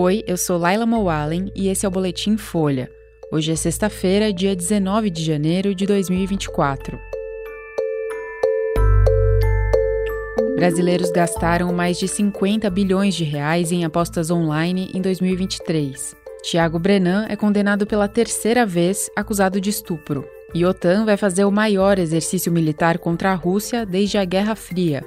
Oi, eu sou Laila Moalen e esse é o Boletim Folha. Hoje é sexta-feira, dia 19 de janeiro de 2024. Brasileiros gastaram mais de 50 bilhões de reais em apostas online em 2023. Tiago Brenan é condenado pela terceira vez, acusado de estupro. E OTAN vai fazer o maior exercício militar contra a Rússia desde a Guerra Fria,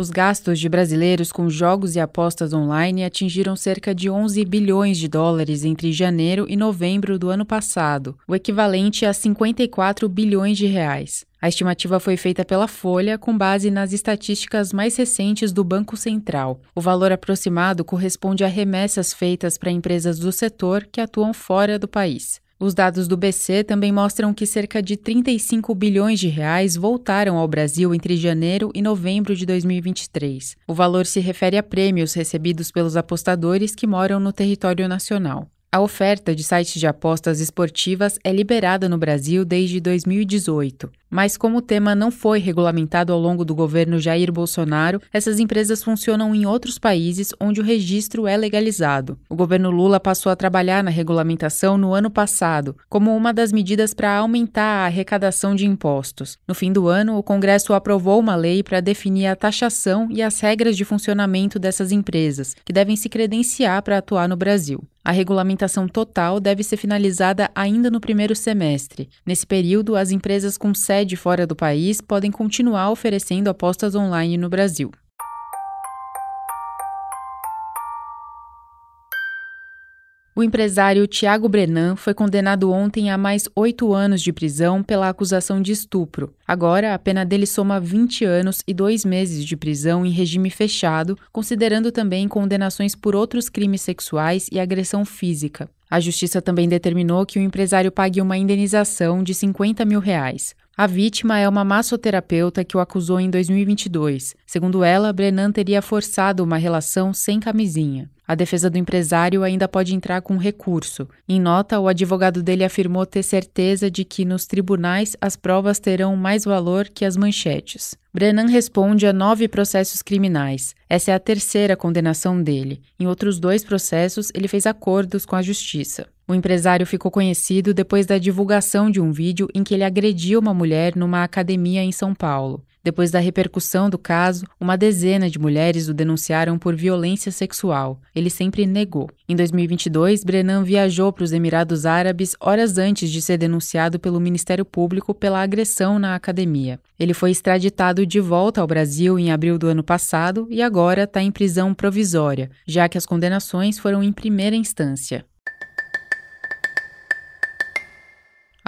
Os gastos de brasileiros com jogos e apostas online atingiram cerca de 11 bilhões de dólares entre janeiro e novembro do ano passado, o equivalente a 54 bilhões de reais. A estimativa foi feita pela Folha com base nas estatísticas mais recentes do Banco Central. O valor aproximado corresponde a remessas feitas para empresas do setor que atuam fora do país. Os dados do BC também mostram que cerca de 35 bilhões de reais voltaram ao Brasil entre janeiro e novembro de 2023. O valor se refere a prêmios recebidos pelos apostadores que moram no território nacional. A oferta de sites de apostas esportivas é liberada no Brasil desde 2018, mas como o tema não foi regulamentado ao longo do governo Jair Bolsonaro, essas empresas funcionam em outros países onde o registro é legalizado. O governo Lula passou a trabalhar na regulamentação no ano passado, como uma das medidas para aumentar a arrecadação de impostos. No fim do ano, o Congresso aprovou uma lei para definir a taxação e as regras de funcionamento dessas empresas, que devem se credenciar para atuar no Brasil. A regulamentação total deve ser finalizada ainda no primeiro semestre. Nesse período, as empresas com sede fora do país podem continuar oferecendo apostas online no Brasil. O empresário Tiago Brenan foi condenado ontem a mais oito anos de prisão pela acusação de estupro. Agora, a pena dele soma 20 anos e dois meses de prisão em regime fechado, considerando também condenações por outros crimes sexuais e agressão física. A justiça também determinou que o empresário pague uma indenização de 50 mil reais. A vítima é uma massoterapeuta que o acusou em 2022. Segundo ela, Brenan teria forçado uma relação sem camisinha. A defesa do empresário ainda pode entrar com recurso. Em nota, o advogado dele afirmou ter certeza de que nos tribunais as provas terão mais valor que as manchetes. Brennan responde a nove processos criminais. Essa é a terceira condenação dele. Em outros dois processos, ele fez acordos com a justiça. O empresário ficou conhecido depois da divulgação de um vídeo em que ele agrediu uma mulher numa academia em São Paulo. Depois da repercussão do caso, uma dezena de mulheres o denunciaram por violência sexual. Ele sempre negou. Em 2022, Brennan viajou para os Emirados Árabes horas antes de ser denunciado pelo Ministério Público pela agressão na academia. Ele foi extraditado de volta ao Brasil em abril do ano passado e agora está em prisão provisória, já que as condenações foram em primeira instância.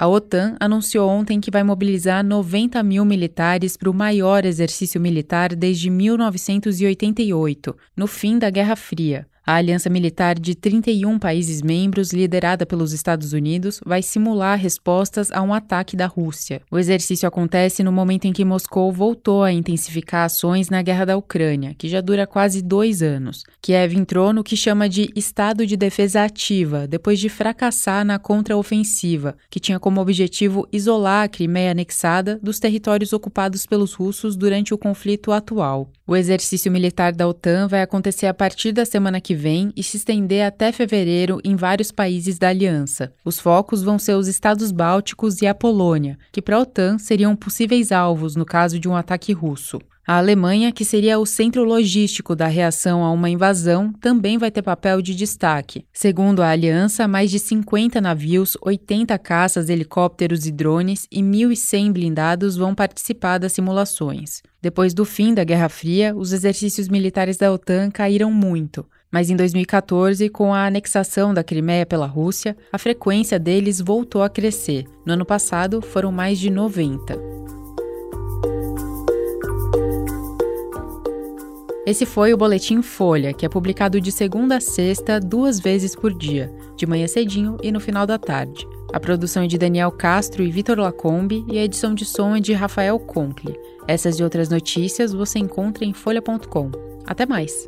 A OTAN anunciou ontem que vai mobilizar 90 mil militares para o maior exercício militar desde 1988, no fim da Guerra Fria. A aliança militar de 31 países membros, liderada pelos Estados Unidos, vai simular respostas a um ataque da Rússia. O exercício acontece no momento em que Moscou voltou a intensificar ações na guerra da Ucrânia, que já dura quase dois anos. Kiev entrou no que chama de estado de defesa ativa, depois de fracassar na contraofensiva, que tinha como objetivo isolar a Crimeia anexada dos territórios ocupados pelos russos durante o conflito atual. O exercício militar da OTAN vai acontecer a partir da semana que vem e se estender até fevereiro em vários países da aliança. Os focos vão ser os estados bálticos e a Polônia, que para a OTAN seriam possíveis alvos no caso de um ataque russo. A Alemanha, que seria o centro logístico da reação a uma invasão, também vai ter papel de destaque. Segundo a aliança, mais de 50 navios, 80 caças, helicópteros e drones e 1.100 blindados vão participar das simulações. Depois do fim da Guerra Fria, os exercícios militares da OTAN caíram muito. Mas em 2014, com a anexação da Crimeia pela Rússia, a frequência deles voltou a crescer. No ano passado, foram mais de 90. Esse foi o Boletim Folha, que é publicado de segunda a sexta, duas vezes por dia, de manhã cedinho e no final da tarde. A produção é de Daniel Castro e Vitor Lacombe e a edição de som é de Rafael Conkle. Essas e outras notícias você encontra em folha.com. Até mais!